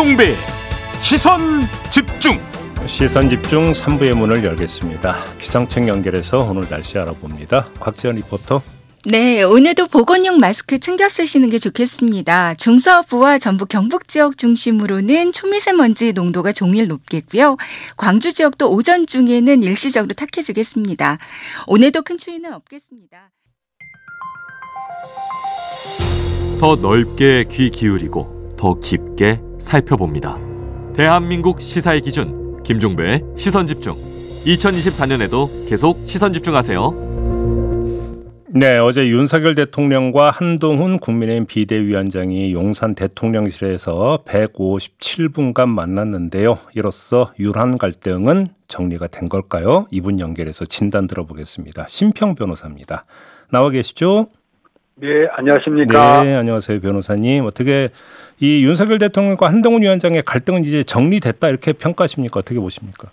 김종배 시선 집중 시선 집중 3부의 문을 열겠습니다. 기상청 연결해서 오늘 날씨 알아봅니다. 곽지연 리포터. 네, 오늘도 보건용 마스크 챙겨 쓰시는 게 좋겠습니다. 중서부와 전북 경북 지역 중심으로는 초미세먼지 농도가 종일 높겠고요. 광주 지역도 오전 중에는 일시적으로 탁해지겠습니다. 오늘도 큰 추위는 없겠습니다. 더 넓게 귀 기울이고 더 깊게 살펴봅니다. 대한민국 시사의 기준 김종배의 시선 집중. 2024년에도 계속 시선 집중하세요. 네, 어제 윤석열 대통령과 한동훈 국민의힘 비대위원장이 용산 대통령실에서 157분간 만났는데요. 이로써 유한 갈등은 정리가 된 걸까요? 이분 연결해서 진단 들어보겠습니다. 심평 변호사입니다. 나와 계시죠? 네, 안녕하십니까? 네, 안녕하세요, 변호사님. 어떻게 이 윤석열 대통령과 한동훈 위원장의 갈등은 이제 정리됐다 이렇게 평가하십니까? 어떻게 보십니까?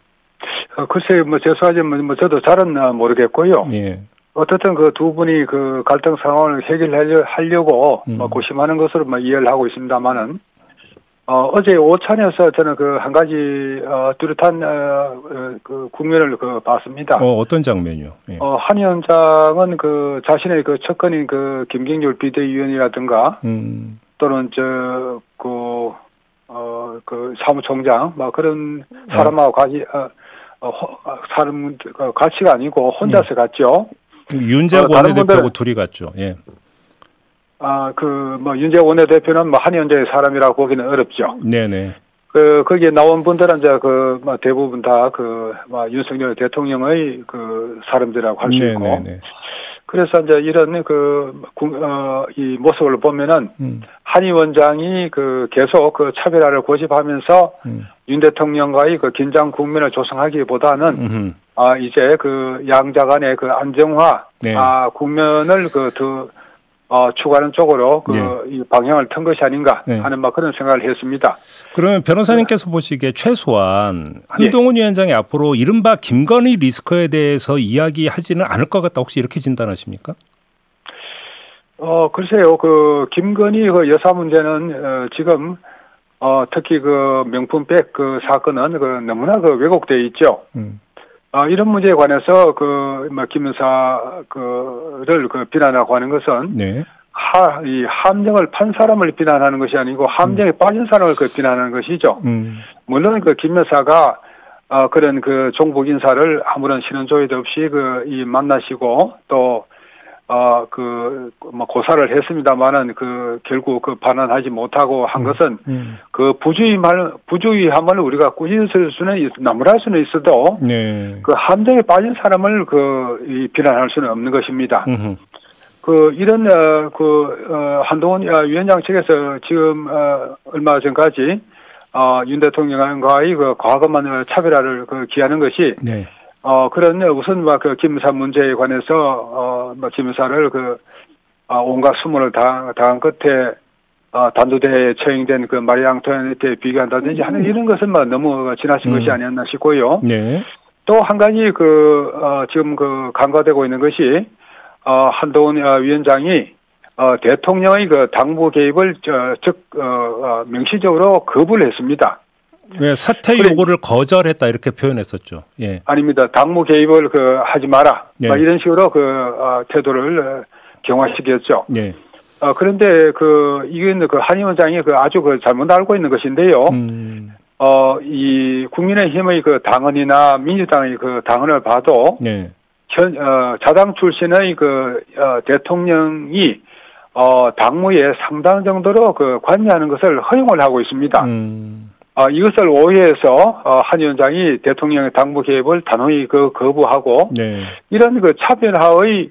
어, 글쎄요, 뭐 죄송하지만 뭐 저도 잘은 모르겠고요. 예. 어떻든 그 두 분이 그 갈등 상황을 해결하려 고 음. 뭐 고심하는 것으로 뭐 이해를 하고 있습니다만은 어, 어제 오찬에서 저는 그 한 가지 어, 뚜렷한 어, 그 국면을 그 봤습니다. 어, 어떤 장면이요? 예. 어, 한 위원장은 그 자신의 그 첫건인 그 김경률 비대위원이라든가 음. 또는 저그 어, 그 사무총장 막 그런 사람하고 같이 어, 어, 사람 같이가 아니고 혼자서 예. 갔죠. 윤재욱 어, 원내대표하고 둘이 갔죠. 예. 아, 그, 뭐, 윤재 원내대표는 뭐, 한현재의 사람이라고 보기는 어렵죠. 네네. 그, 거기에 나온 분들은 이제 그, 뭐, 대부분 다 그, 뭐, 윤석열 대통령의 그 사람들이라고 할 수 있고. 그래서 이제 이런 그, 어, 이 모습을 보면은, 음. 한 위원장이 그 계속 그 차별화를 고집하면서 음. 윤 대통령과의 그 긴장 국면을 조성하기보다는 음흠. 아 이제 그 양자 간의 그 안정화 네. 아 국면을 그 더 어, 추구하는 쪽으로 그 네. 방향을 튼 것이 아닌가 네. 하는 막 그런 생각을 했습니다. 그러면 변호사님께서 보시기에 최소한 한동훈 네. 위원장이 앞으로 이른바 김건희 리스크에 대해서 이야기하지는 않을 것 같다 혹시 이렇게 진단하십니까? 어 글쎄요 그 김건희 그 여사 문제는 어, 지금 어 특히 그 명품백 그 사건은 그 너무나 그 왜곡돼 있죠. 음. 아, 이런 문제에 관해서 그, 뭐, 김여사, 그를 그 비난하고 하는 것은. 네. 하, 이 함정을 판 사람을 비난하는 것이 아니고 함정에 음. 빠진 사람을 그 비난하는 것이죠. 음. 물론 그 김여사가 어, 그런 그 종북 인사를 아무런 신원 조회도 없이 그, 이 만나시고 또 어, 그, 뭐, 고사를 했습니다만은, 그, 결국 그 반환하지 못하고 한 음, 것은, 음. 그 부주의만, 부주의함을 우리가 꾸짖을 수는, 나무랄 수는 있어도, 네. 그 함정에 빠진 사람을 그, 이, 비난할 수는 없는 것입니다. 음흠. 그, 이런, 어, 그, 어, 한동훈 어, 위원장 측에서 지금, 어, 얼마 전까지, 어, 윤 대통령과의 그 과거만 차별화를 그 기하는 것이, 네. 어, 그런 우선 막그 김사 문제에 관해서 어, 뭐 김사를 그 어, 온갖 수모를 당, 당한 끝에 어, 단두대에 처형된 그 마리아 앙토네트에 비교한다든지 하는 이런 것은 뭐 너무 지나친 음. 것이 아니었나 싶고요. 네. 또 한 가지 그 어, 지금 그 간과되고 있는 것이 어, 한동훈 어, 위원장이 어, 대통령의 그 당부 개입을 저, 즉 어, 어, 명시적으로 거부를 했습니다. 네, 사퇴 요구를 거절했다 이렇게 표현했었죠. 예. 아닙니다. 당무 개입을 그 하지 마라. 예. 이런 식으로 그 어, 태도를 어, 경화시켰죠. 예. 어, 그런데 그 이건 그한 위원장이 그 아주 그 잘못 알고 있는 것인데요. 음. 어, 이 국민의힘의 그 당원이나 민주당의 그 당원을 봐도 네. 현, 어, 자당 출신의 그 어, 대통령이 어, 당무에 상당 정도로 그 관여하는 것을 허용을 하고 있습니다. 음. 어, 이것을 오해해서 어, 한 위원장이 대통령의 당부 개입을 단호히 그 거부하고 네. 이런 그 차별화의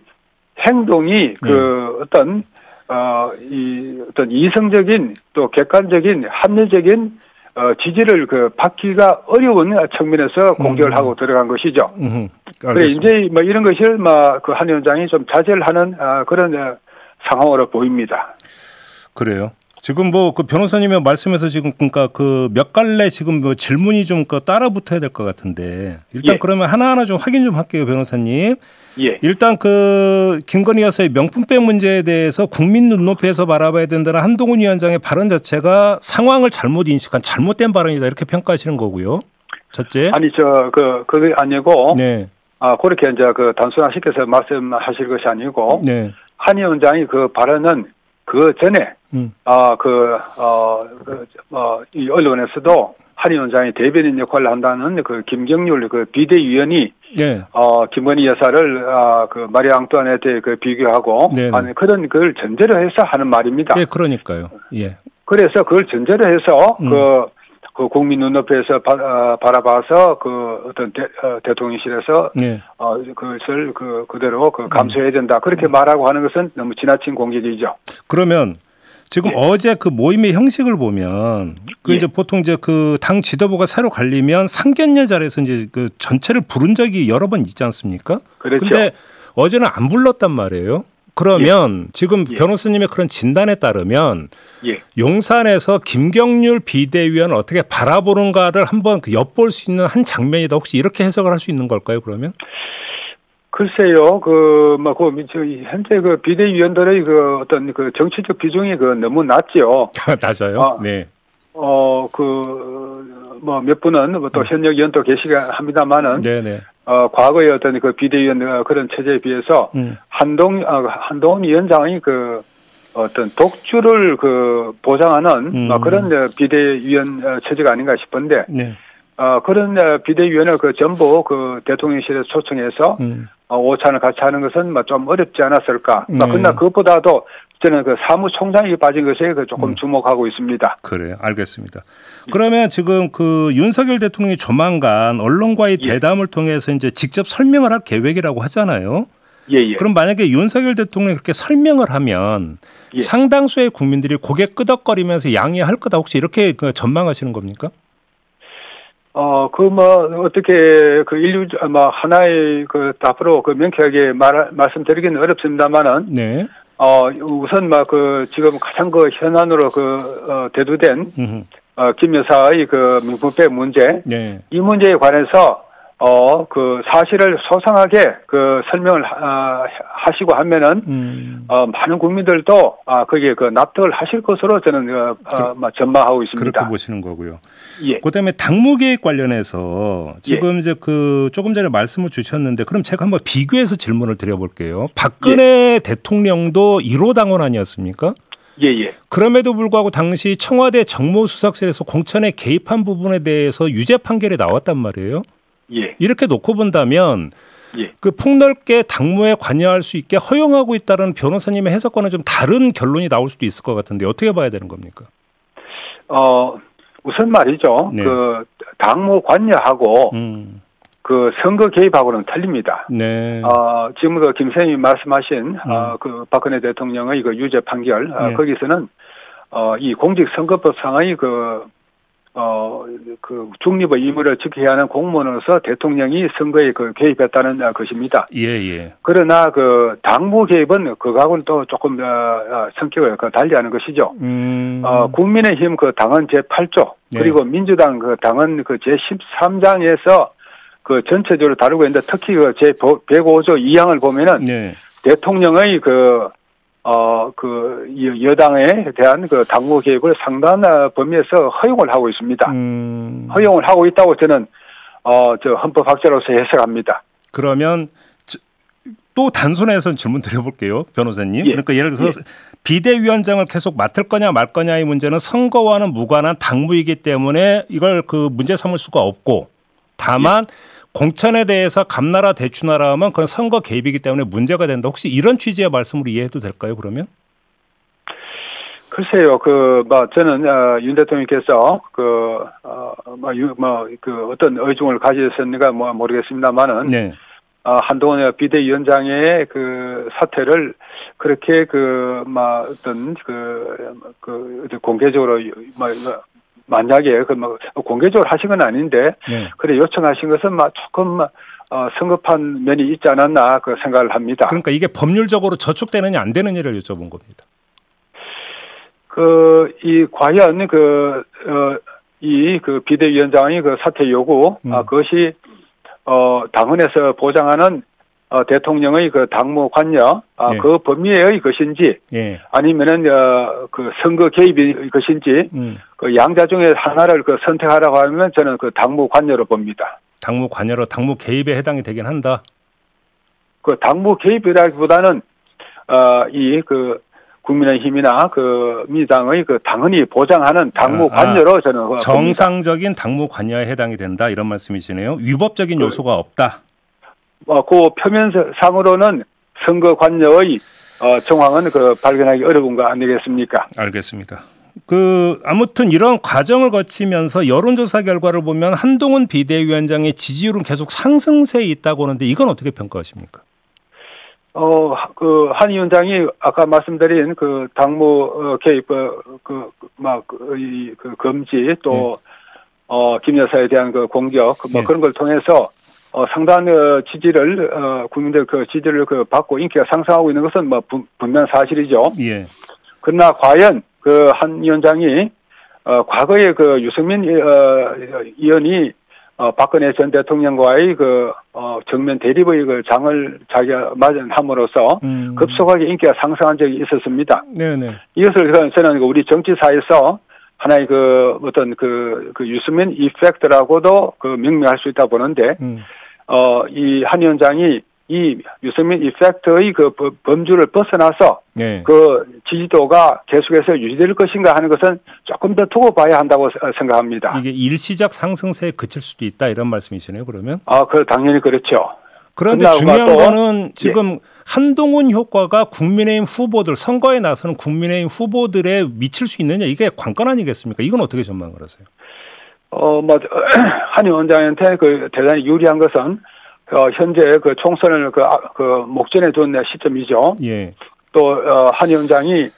행동이 그 네. 어떤 어 이 어떤 이성적인 또 객관적인 합리적인 어, 지지를 그 받기가 어려운 측면에서 공격을 음. 하고 들어간 것이죠. 음. 그래 이제 뭐 이런 것을 뭐그한 위원장이 좀 자제를 하는 어, 그런 어, 상황으로 보입니다. 그래요. 지금 뭐 그 변호사님의 말씀에서 지금 그러니까 그 몇 갈래 지금 뭐 질문이 좀그 따라 붙어야 될 것 같은데 일단 예. 그러면 하나하나 좀 확인 좀 할게요 변호사님. 예. 일단 그 김건희 여사의 명품백 문제에 대해서 국민 눈높이에서 바라봐야 된다는 한동훈 위원장의 발언 자체가 상황을 잘못 인식한 잘못된 발언이다 이렇게 평가하시는 거고요. 첫째. 아니 저그 그게 아니고 네. 아 그렇게 이제 그 단순화시켜서 말씀하실 것이 아니고 네. 한 위원장이 그 발언은 그 전에 음. 아 그 어그뭐이 언론에서도 한 위원장이 대변인 역할을 한다는 그 김경률 그 비대위원이 네. 어 김건희 여사를 아그 마리 앙뚜아네트에 그 비교하고. 하는 그런 걸 전제로 해서 하는 말입니다. 예, 그러니까요. 예. 그래서 그걸 전제로 해서 음. 그, 그 국민 눈높이에서 바, 어, 바라봐서 그 어떤 대, 어, 대통령실에서 네. 어 그것을 그 그대로 그 감수해야 된다 그렇게 말하고 하는 것은 너무 지나친 공격이죠. 그러면 지금 예. 어제 그 모임의 형식을 보면 그 예. 이제 보통 이제 그 당 지도부가 새로 갈리면 상견례 자리에서 이제 그 전체를 부른 적이 여러 번 있지 않습니까? 그렇죠. 근데 어제는 안 불렀단 말이에요. 그러면 지금 예. 변호사님의 그런 진단에 따르면 예. 용산에서 김경률 비대위원을 어떻게 바라보는가를 한번 그 엿볼 수 있는 한 장면이다. 혹시 이렇게 해석을 할 수 있는 걸까요? 그러면? 글쎄요, 그, 뭐, 그, 저, 현재 그 비대위원들의 그 어떤 그 정치적 비중이 그 너무 낮지요. 낮아요. 아. 네. 어, 그, 뭐, 몇 분은 뭐또 현역 의원도 계시가 합니다만은, 네네. 어, 과거의 어떤 그 비대위원 어, 그런 체제에 비해서 음. 한동, 아, 한동훈 위원장이 그 어떤 독주를 그 보장하는 음. 뭐 그런 어, 비대위원 어, 체제가 아닌가 싶은데, 네. 어, 그런 어, 비대위원을 그 전부 그 대통령실에 초청해서 음. 어, 오찬을 같이 하는 것은 뭐 좀 어렵지 않았을까. 뭐 네. 그러나 그것보다도 저는 그 사무총장이 빠진 것에 그 조금 음. 주목하고 있습니다. 그래요. 알겠습니다. 그러면 지금 그 윤석열 대통령이 조만간 언론과의 예. 대담을 통해서 이제 직접 설명을 할 계획이라고 하잖아요. 예, 예. 그럼 만약에 윤석열 대통령이 그렇게 설명을 하면 예. 상당수의 국민들이 고개 끄덕거리면서 양해할 거다. 혹시 이렇게 그 전망하시는 겁니까? 어, 그, 뭐, 어떻게, 그 인류, 뭐, 하나의 그 답으로 그 명쾌하게 말, 말씀드리기는 어렵습니다만은, 네. 어, 우선 막 그, 지금 가장 그 현안으로 그, 어, 대두된, 음흠. 어, 김 여사의 그 명품백 문제, 네. 이 문제에 관해서, 어, 그 사실을 소상하게 그 설명을 하, 하시고 하면은, 음. 어, 많은 국민들도, 아, 거기에 그 납득을 하실 것으로 저는, 어, 어, 막 전망하고 있습니다. 그렇게 보시는 거고요. 예. 그 다음에 당무 계획 관련해서 지금 이제 그 조금 전에 말씀을 주셨는데 그럼 제가 한번 비교해서 질문을 드려볼게요. 박근혜 대통령도 1호 당원 아니었습니까? 예, 예. 그럼에도 불구하고 당시 청와대 정무수석실에서 공천에 개입한 부분에 대해서 유죄 판결이 나왔단 말이에요. 예. 이렇게 놓고 본다면 예. 그 폭넓게 당무에 관여할 수 있게 허용하고 있다는 변호사님의 해석과는 좀 다른 결론이 나올 수도 있을 것 같은데 어떻게 봐야 되는 겁니까? 어, 우선 말이죠. 네. 그, 당무 관여하고, 음, 그, 선거 개입하고는 틀립니다. 네. 어, 지금 그 김선생님이 말씀하신, 어, 그, 박근혜 대통령의 그 유죄 판결, 어, 네. 거기서는, 어, 이 공직선거법상의 그, 어, 그, 중립의 의무를 지켜야 하는 공무원으로서 대통령이 선거에 그 개입했다는 어, 것입니다. 예, 예. 그러나 그, 당무 개입은 그거하고는 또 조금, 어, 어, 성격을 그 달리하는 것이죠. 음. 어, 국민의힘 그 당헌 제8조 네. 그리고 민주당 그 당헌 그 제13장에서 그 전체적으로 다루고 있는데 특히 그 제105조 2항을 보면은 네. 대통령의 그, 어, 그, 여- 여당에 대한 그 당무 개입을 상당한 범위에서 허용을 하고 있습니다. 음. 허용을 하고 있다고 저는, 어, 저 헌법학자로서 해석합니다. 그러면 저- 또 단순해서 질문 드려볼게요, 변호사님. 예. 그러니까 예를 들어서 비대위원장을 계속 맡을 거냐 말 거냐의 문제는 선거와는 무관한 당무이기 때문에 이걸 그 문제 삼을 수가 없고 다만 공천에 대해서 감나라 대추나라 하면 그건 선거 개입이기 때문에 문제가 된다. 혹시 이런 취지의 말씀으로 이해해도 될까요, 그러면? 글쎄요, 그, 뭐, 저는, 어, 윤 대통령께서, 그, 어, 뭐, 유, 뭐, 그, 어떤 의중을 가지셨는가, 뭐, 모르겠습니다만은, 네. 어, 한동훈 비대위원장의 그 사태를 그렇게 그, 막, 어떤 그, 그, 공개적으로, 뭐, 뭐, 만약에 그, 뭐, 공개적으로 하신 건 아닌데, 네. 그래, 요청하신 것은 막 조금, 어, 성급한 면이 있지 않았나, 그 생각을 합니다. 그러니까 이게 법률적으로 저촉되느냐 안 되느냐를 여쭤본 겁니다. 그, 이, 과연 그, 어, 이, 그 비대위원장의 그 사퇴 요구, 음. 아, 그것이, 어, 당헌에서 보장하는 어, 대통령의 그 당무 관여, 아, 예. 그 범위의 것인지, 예. 아니면은, 어, 그 선거 개입의 것인지, 음. 그 양자 중에 하나를 그 선택하라고 하면 저는 그 당무 관여로 봅니다. 당무 관여로 당무 개입에 해당이 되긴 한다. 그 당무 개입이라기보다는 어 이그 국민의힘이나 그 민주당의 그 당헌이 보장하는 당무 아, 아. 관여로 저는. 정상적인 당무 관여에 해당이 된다 이런 말씀이시네요. 위법적인 그- 요소가 없다. 어, 그 표면상으로는 선거 관여의 어 정황은 그 발견하기 어려운 거 아니겠습니까? 알겠습니다. 그 아무튼 이런 과정을 거치면서 여론조사 결과를 보면 한동훈 비대위원장의 지지율은 계속 상승세에 있다고 하는데 이건 어떻게 평가하십니까? 어, 그, 한 위원장이 아까 말씀드린 그 당무 어, 개입, 어, 그, 막, 그, 이, 그 금지 또, 어, 김 여사에 대한 그 공격, 뭐 네. 그런 걸 통해서 어, 상당한 어, 지지를, 어, 국민들 그 지지를 그 받고 인기가 상승하고 있는 것은 뭐 분- 분명 사실이죠. 예. 그러나 과연 그 한 위원장이 어 과거에 그 유승민 어 의원이 어 박근혜 전 대통령과의 그 어 정면 대립의 그 장을 자기가 맞이함으로써 음. 급속하게 인기가 상승한 적이 있었습니다. 네네. 이것을 저는- 저는 그 우리 정치사에서 하나의 그 어떤 그, 그 유승민 이펙트라고도 그 명명할 수 있다 보는데 음. 어 이 한 위원장이 이 유승민 이펙트의 그 범- 범주를 벗어나서 네. 그 지지도가 계속해서 유지될 것인가 하는 것은 조금 더 두고 봐야 한다고 세- 생각합니다. 이게 일시적 상승세에 그칠 수도 있다 이런 말씀이시네요. 그러면 아, 그 당연히 그렇죠. 그런데 중요한 또- 거는 지금 한동훈 효과가 국민의힘 후보들 선거에 나서는 국민의힘 후보들에 미칠 수 있느냐 이게 관건 아니겠습니까? 이건 어떻게 전망을 하세요? 어, 뭐, 한 위원장한테 그 대단히 유리한 것은 어, 현재 그 총선을 그, 아- 그 목전에 둔 시점이죠. 예. 또, 어, 한 위원장이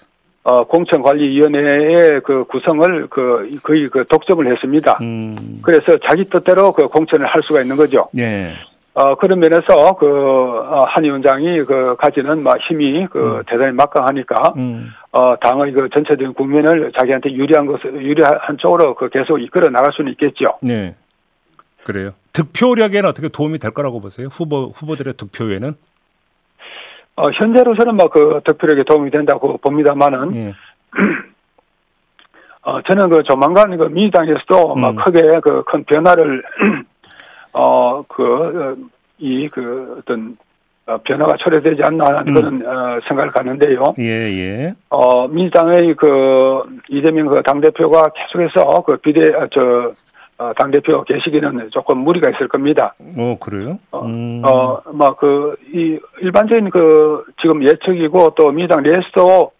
어, 공천관리위원회의 그 구성을 그, 거의 그 독점을 했습니다. 음. 그래서 자기 뜻대로 그 공천을 할 수가 있는 거죠. 예. 어, 그런 면에서 그, 어, 한 위원장이 그 가지는 막 힘이 그 음. 대단히 막강하니까, 음. 어, 당의 그 전체적인 국면을 자기한테 유리한 것을, 유리한 쪽으로 그 계속 이끌어 나갈 수는 있겠죠. 네. 그래요. 득표력에는 어떻게 도움이 될 거라고 보세요? 후보 후보들의 득표에는? 어, 현재로서는 막 그 득표력에 도움이 된다고 봅니다만은, 예. 어, 저는 그 조만간 그 민주당에서도 음. 막 크게 그 큰 변화를, 어, 그, 어, 이그 어떤, 어, 변화가 초래되지 않나 하는 음. 그런, 어, 생각을 갖는데요. 예, 예. 어, 민주당의 그, 이재명 그 당대표가 계속해서 그 비대, 어, 저, 어, 당대표 계시기는 조금 무리가 있을 겁니다. 어, 그래요? 어, 음. 어, 막 그, 이, 일반적인 그, 지금 예측이고 또 민주당 내에서도,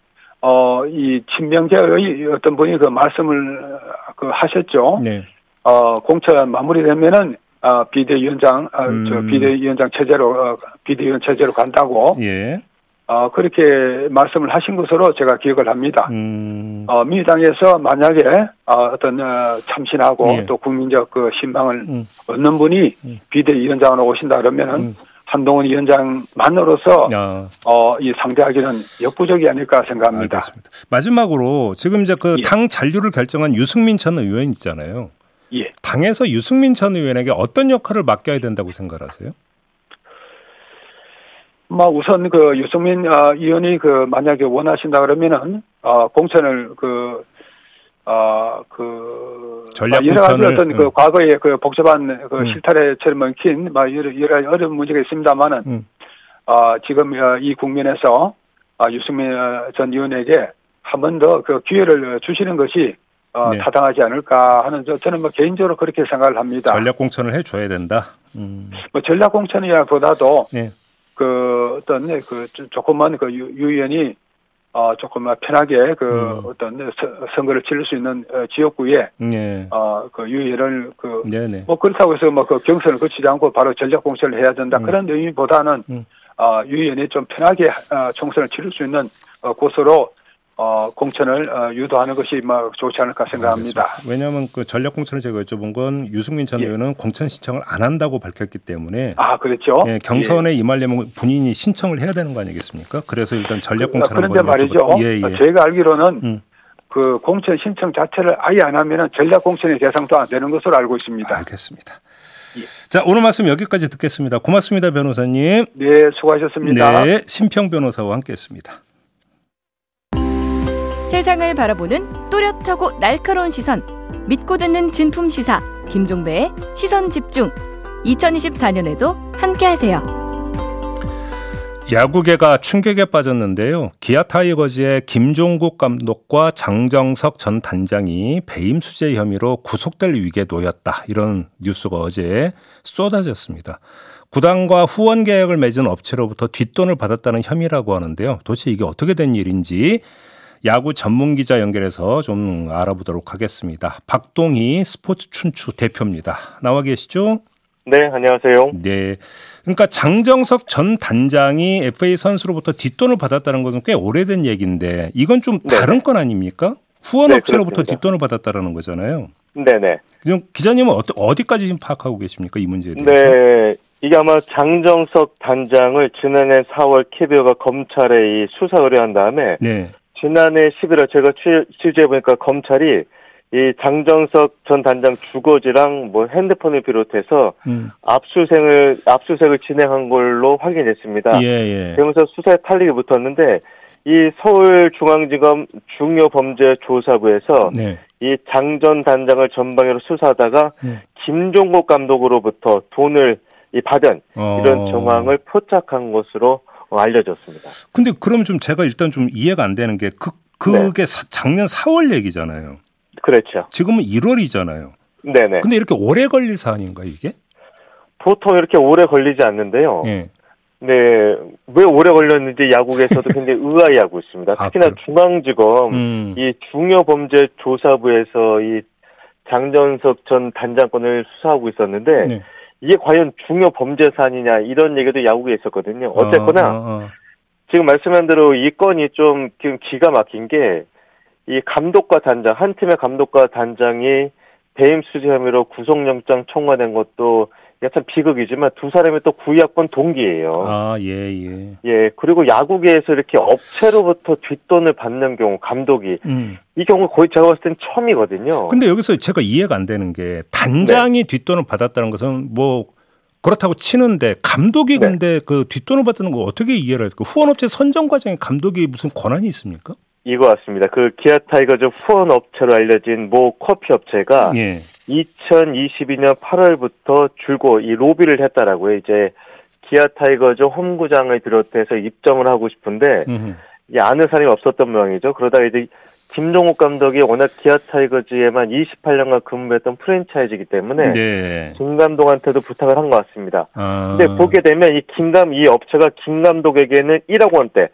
어, 이 친명계의 어떤 분이 그 말씀을 그 하셨죠. 네. 어, 공천 마무리되면은, 어, 비대위원장, 어, 저 음. 비대위원장 체제로, 어, 비대위원 체제로 간다고, 예. 어, 그렇게 말씀을 하신 것으로 제가 기억을 합니다. 음. 어, 민주당에서 만약에, 어, 어떤, 어, 참신하고 예. 또 국민적 그 신망을 음. 얻는 분이 음. 비대위원장으로 오신다 그러면은 음. 한동훈 위원장만으로서 아, 어, 이 상대하기는 역부족이 아닐까 생각합니다. 알겠습니다. 마지막으로 지금 이제 그 예. 당 잔류를 결정한 유승민 전 의원 있잖아요. 예. 당에서 유승민 전 의원에게 어떤 역할을 맡겨야 된다고 생각하세요? 뭐 우선 그 유승민 어, 의원이 그 만약에 원하신다 그러면은 어, 공천을 그 어, 그, 전략 뭐 여러 가지 어떤 음. 그 과거에 그 복잡한 그 음. 실타래처럼 얽힌 막 여러, 여러 가지 어려운 문제가 있습니다만은, 음. 어, 지금 어, 이 국면에서 어, 유승민 어, 전 의원에게 한 번 더 그 기회를 주시는 것이 어, 네. 타당하지 않을까 하는 저, 저는 뭐 개인적으로 그렇게 생각을 합니다. 전략 공천을 해줘야 된다. 음. 뭐 전략 공천이야보다도 네. 그 어떤 네, 그 조- 조금만 그 유, 유 의원이 어 조금 편하게 그 음. 어떤 네, 서- 선거를 치를 수 있는 어, 지역구에 네. 어그 유 의원을 그 네네. 뭐 그렇다고 해서 뭐 그 경선을 거치지 않고 바로 전략 공천을 해야 된다 음. 그런 의미보다는 음. 어유 의원이 좀 편하게 어, 총선을 치를 수 있는 어, 곳으로 어 공천을 어, 유도하는 것이 뭐 좋지 않을까 생각합니다. 알겠습니다. 왜냐하면 그 전략 공천을 제가 여쭤본 건 유승민 전 예. 의원은 공천 신청을 안 한다고 밝혔기 때문에 아 그렇죠. 예, 경선에 임하려면 본인이 신청을 해야 되는 거 아니겠습니까? 그래서 일단 전략 공천 그런데 한번 말이죠. 여쭤보- 예, 예. 제가 알기로는 음. 그 공천 신청 자체를 아예 안 하면은 전략 공천의 대상도 안 되는 것으로 알고 있습니다. 알겠습니다. 자, 오늘 말씀 여기까지 듣겠습니다. 고맙습니다, 변호사님. 네, 수고하셨습니다. 네, 심평 변호사와 함께 했습니다. 세상을 바라보는 또렷하고 날카로운 시선, 믿고 듣는 진품 시사 김종배의 시선 집중. 2024년에도 함께 하세요. 야구계가 충격에 빠졌는데요. 기아 타이거즈의 김종국 감독과 장정석 전 단장이 배임 수재 혐의로 구속될 위기에 놓였다. 이런 뉴스가 어제 쏟아졌습니다. 구단과 후원 계약을 맺은 업체로부터 뒷돈을 받았다는 혐의라고 하는데요. 도대체 이게 어떻게 된 일인지 야구 전문 기자 연결해서 좀 알아보도록 하겠습니다. 박동희 스포츠 춘추 대표입니다. 나와 계시죠? 네, 안녕하세요. 네. 그러니까 장정석 전 단장이 FA 선수로부터 뒷돈을 받았다는 것은 꽤 오래된 얘기인데 이건 좀 네. 다른 건 아닙니까? 후원 네, 업체로부터. 뒷돈을 받았다라는 거잖아요. 네네. 그럼 기자님은 어디, 어디 까지 지금 파악하고 계십니까? 이 문제에 대해서? 네, 이게 아마 장정석 단장을 지난해 4월 KBO가 검찰에 이 수사 의뢰한 다음에 네. 지난해 11월 제가 취, 취재해 보니까 검찰이 이 장정석 전 단장 주거지랑 뭐 핸드폰을 비롯해서 음. 압수색을, 압수색을 진행한 걸로 확인됐습니다. 예, 예. 그러면서 수사에 탄력이 붙었는데 이 서울중앙지검 중요범죄조사부에서 네. 이 장 전 단장을 전방위로 수사하다가 음. 김종국 감독으로부터 돈을 이 받은 어. 이런 정황을 포착한 것으로 어, 알려졌습니다. 근데 그러면 좀 제가 일단 좀 이해가 안 되는 게 그, 그게 사- 작년 4월 얘기잖아요. 그렇죠. 지금은 1월이잖아요. 네네. 근데 이렇게 오래 걸릴 사안인가 이게? 보통 이렇게 오래 걸리지 않는데요. 예. 네. 왜 오래 걸렸는지 야구에서도 굉장히 의아해하고 있습니다. 아, 특히나 그래. 중앙지검 음. 이 중요범죄 조사부에서 이 장전석 전 단장권을 수사하고 있었는데 네. 이게 과연 중요 범죄 사안이냐 이런 얘기도 야구에 있었거든요. 어쨌거나 어, 어, 어. 지금 말씀한 대로 이 건이 좀 지금 기가 막힌 게 이 감독과 단장 한 팀의 감독과 단장이 배임 수재 혐의로 구속영장 청구된 것도 참 비극이지만 두 사람이 또 구의학번 동기예요. 아, 예, 예. 예 그리고 야구계에서 이렇게 업체로부터 뒷돈을 받는 경우 감독이 음. 이 경우 거의 제가 봤을 땐 처음이거든요. 근데 여기서 제가 이해가 안 되는 게 단장이 네. 뒷돈을 받았다는 것은 뭐 그렇다고 치는데 감독이 네. 근데 그 뒷돈을 받는 거 어떻게 이해를 할까? 후원업체 선정 과정에 감독이 무슨 권한이 있습니까? 이거 같습니다. 그 기아 타이거즈 후원 업체로 알려진 모 커피 업체가 예. 2022년 8월부터 줄곧 이 로비를 했다라고요. 이제 기아 타이거즈 홈구장을 비롯해서 입점을 하고 싶은데 음흠. 이게 아는 사람이 없었던 모양이죠. 그러다가 이제 김종욱 감독이 워낙 기아 타이거즈에만 28년간 근무했던 프랜차이즈이기 때문에 네. 김 감독한테도 부탁을 한 것 같습니다. 아. 근데 보게 되면 이 김감 이 업체가 김 감독에게는 1억 원대,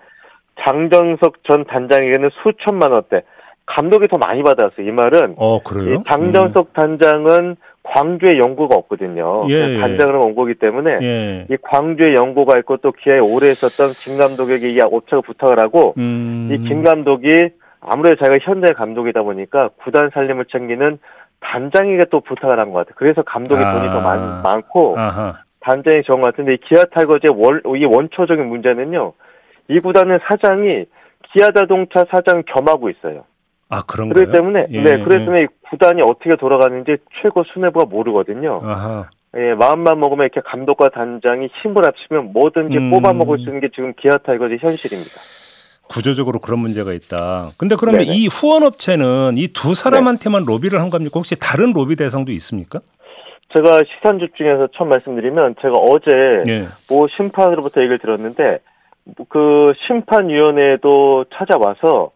장정석 전 단장에게는 수천만 원대, 감독이 더 많이 받았어요. 이 말은 어, 이 그래요? 장정석 단장은 광주에 연고가 없거든요. 예, 예. 단장으로 온 거기 때문에 음. 예. 이 광주에 연고가 있고 또 기아에 오래 있었던 김 감독에게 이 업체가 부탁을 하고 음. 이김 감독이 아무래도 자기가 현재 감독이다 보니까 구단 살림을 챙기는 단장에게 또 부탁을 한 것 같아요. 그래서 감독이 아. 돈이 더 많, 많고 아하. 단장이 좋은 것 같은데 이 기아 타이거즈의 월, 이 원초적인 문제는요. 이 구단의 사장이 기아 자동차 사장 겸하고 있어요. 아, 그런 그렇기 거예요? 때문에 예, 네, 그렇기 때문에 이 구단이 어떻게 돌아가는지 최고 수뇌부가 모르거든요. 아하. 예, 마음만 먹으면 이렇게 감독과 단장이 힘을 합치면 뭐든지 음. 뽑아 먹을 수 있는 게 지금 기아 타이거즈 현실입니다. 구조적으로 그런 문제가 있다. 근데 그러면 네네. 네. 이 후원업체는 이 두 사람한테만 로비를 한 겁니까? 혹시 다른 로비 대상도 있습니까? 제가 시선 집중해서 처음 말씀드리면 제가 어제 예. 모 심판으로부터 얘기를 들었는데 그 심판위원회도 찾아와서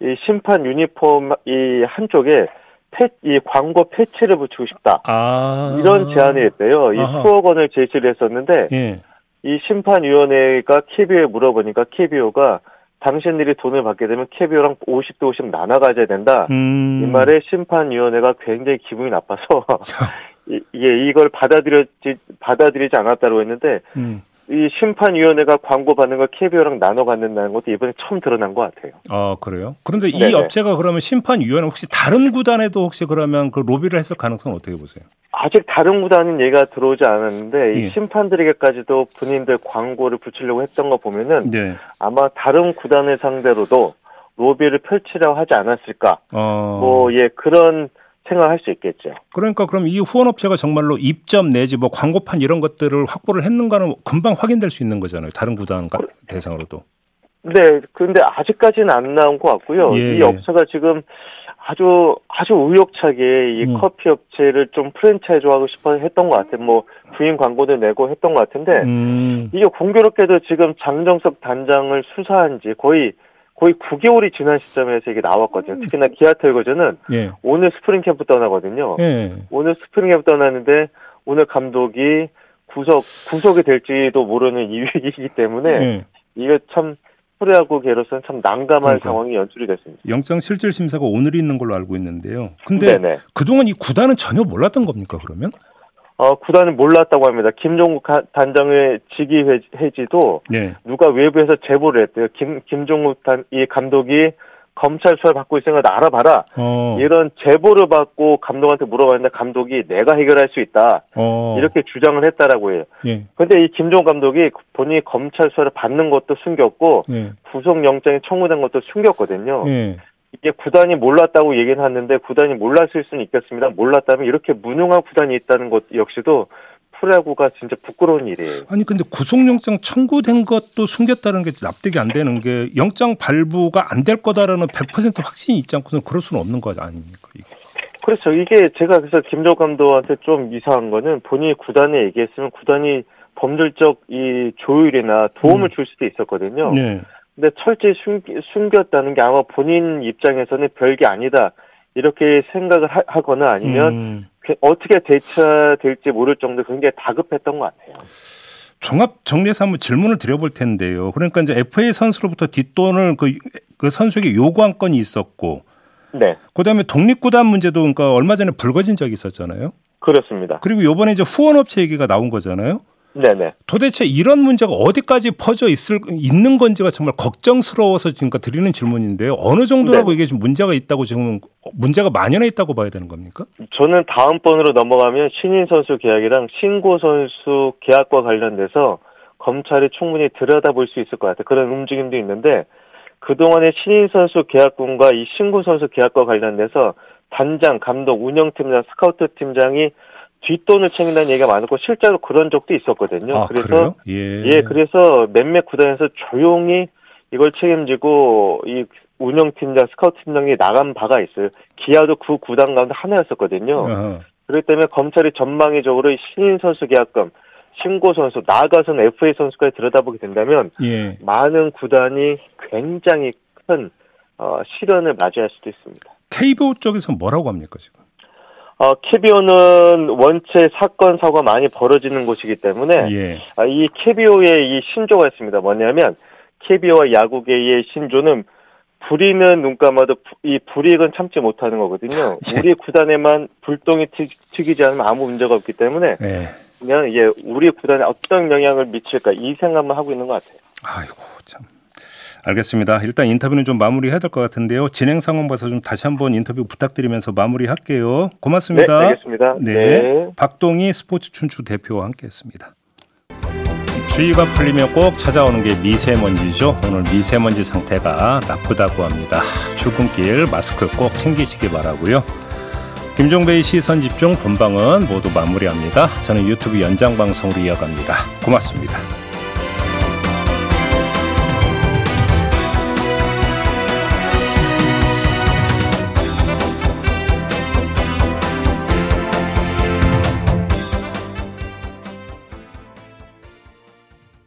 이 심판 유니폼 이 한쪽에 패, 이 광고 패치를 붙이고 싶다. 아. 이런 제안이 했대요. 이 아하. 수억 원을 제시를 했었는데 예. 이 심판위원회가 KBO에 물어보니까 KBO가 당신들이 돈을 받게 되면 KBO랑 50대 50 나눠 가져야 된다. 음. 이 말에 심판위원회가 굉장히 기분이 나빠서 이- 이게 이걸 받아들여지 받아들이지 않았다고 했는데 음. 이 심판위원회가 광고 받는 걸 KBO랑 나눠 갖는다는 것도 이번에 처음 드러난 것 같아요. 아, 그래요? 그런데 이 네네. 업체가 그러면 심판위원회 혹시 다른 구단에도 혹시 그러면 그 로비를 했을 가능성은 어떻게 보세요? 아직 다른 구단은 얘가 들어오지 않았는데 예. 이 심판들에게까지도 본인들 광고를 붙이려고 했던 거 보면은 네. 아마 다른 구단을 상대로도 로비를 펼치려고 하지 않았을까. 어. 뭐, 예, 그런 생각할 수 있겠죠. 그러니까 그럼 이 후원업체가 정말로 입점 내지 뭐 광고판 이런 것들을 확보를 했는가는 금방 확인될 수 있는 거잖아요. 다른 구단 대상으로도. 네, 근데 아직까지는 안 나온 것 같고요. 예. 이 업체가 지금 아주 아주 의욕차게 이 음. 커피 업체를 좀 프랜차이즈하고 싶어 했던 것 같아요. 뭐 부인 광고도 내고 했던 것 같은데 음. 이게 공교롭게도 지금 장정석 단장을 수사한 지 거의 거의 9개월이 지난 시점에서 이게 나왔거든요. 특히나 기아 타이거즈는 예. 오늘 스프링 캠프 떠나거든요. 예. 오늘 스프링 캠프 떠나는데 오늘 감독이 구속 구속이 될지도 모르는 이유이기 때문에 예. 이게 참 프로야구계로서는 참 난감한 그러니까. 상황이 연출이 됐습니다. 영장 실질 심사가 오늘 있는 걸로 알고 있는데요. 근데 네네. 그동안 이 구단은 전혀 몰랐던 겁니까 그러면? 어, 구단은 몰랐다고 합니다. 김종국 가- 단장의 직위 해지- 해지도 예. 누가 외부에서 제보를 했대요. 김, 김종국 단, 이 감독이 검찰 수사 받고 있으니까 나 알아봐라. 어. 이런 제보를 받고 감독한테 물어봤는데 감독이 내가 해결할 수 있다. 어. 이렇게 주장을 했다라고 해요. 예. 근데 이 김종 감독이 본인이 검찰 수사를 받는 것도 숨겼고 예. 구속영장이 청구된 것도 숨겼거든요. 예. 이게 구단이 몰랐다고 얘기는 하는데 구단이 몰랐을 수는 있겠습니다. 몰랐다면 이렇게 무능한 구단이 있다는 것 역시도 프로야구가 진짜 부끄러운 일이에요. 아니 근데 구속영장 청구된 것도 숨겼다는 게 납득이 안 되는 게 영장 발부가 안 될 거다라는 100% 확신이 있지 않고서 그럴 수는 없는 거 아닙니까 이게? 그렇죠. 이게 제가 그래서 김종 감독한테 좀 이상한 거는 본인이 구단에 얘기했으면 구단이 법률적 이 조율이나 도움을 음. 줄 수도 있었거든요. 네. 근데 철저히 숨, 숨겼다는 게 아마 본인 입장에서는 별게 아니다. 이렇게 생각을 하, 거나 아니면 음. 그- 어떻게 대처될지 모를 정도 굉장히 다급했던 것 같아요. 종합 정리해서 한번 질문을 드려볼 텐데요. 그러니까 이제 FA 선수로부터 뒷돈을 그, 그 선수에게 요구한 건이 있었고, 네, 그다음에 독립구단 문제도 그러니까 얼마 전에 불거진 적이 있었잖아요. 그렇습니다. 그리고 요번에 이제 후원업체 얘기가 나온 거잖아요. 네네. 도대체 이런 문제가 어디까지 퍼져 있을 있는 건지가 정말 걱정스러워서 지금까 드리는 질문인데요. 어느 정도라고 네. 이게 지금 문제가 있다고 지금 문제가 만연해 있다고 봐야 되는 겁니까? 저는 다음 번으로 넘어가면 신인 선수 계약이랑 신고 선수 계약과 관련돼서 검찰이 충분히 들여다볼 수 있을 것 같아요. 그런 움직임도 있는데 그동안의 신인 선수 계약군과 이 신고 선수 계약과 관련돼서 단장, 감독, 운영팀장, 스카우트 팀장이 뒷돈을 챙긴다는 얘기가 많았고 실제로 그런 적도 있었거든요. 아, 그래서? 예. 예, 그래서 몇몇 구단에서 조용히 이걸 책임지고 이 운영팀장, 스카우트 팀장이 나간 바가 있어요. 기아도 그 구단 가운데 하나였었거든요. 어허. 그렇기 때문에 검찰이 전망의적으로 이 신인 선수 계약금, 신고 선수, 나아가서는 FA 선수까지 들여다보게 된다면 예. 많은 구단이 굉장히 큰 어, 시련을 맞이할 수도 있습니다. KBO 쪽에서 뭐라고 합니까 지금? 어, KBO는 원체 사건 사고가 많이 벌어지는 곳이기 때문에 예. 아, 이 KBO의 이 신조가 있습니다. 뭐냐면 KBO와 야구계의 신조는 불이는 눈 감아도 부- 이 불이익은 참지 못하는 거거든요. 예. 우리 구단에만 불똥이 튀, 튀기지 않으면 아무 문제가 없기 때문에 예. 그냥 이제 우리 구단에 어떤 영향을 미칠까 이 생각만 하고 있는 것 같아요. 아이고 참. 알겠습니다. 일단 인터뷰는 좀 마무리해야 될 것 같은데요. 진행 상황 봐서 좀 다시 한번 인터뷰 부탁드리면서 마무리할게요. 고맙습니다. 네, 알겠습니다. 네. 네. 박동희 스포츠 춘추 대표와 함께했습니다. 주의가 풀리면 꼭 찾아오는 게 미세먼지죠. 오늘 미세먼지 상태가 나쁘다고 합니다. 출근길 마스크 꼭 챙기시기 바라고요. 김종배의 시선 집중 본방은 모두 마무리합니다. 저는 유튜브 연장 방송으로 이어갑니다. 고맙습니다.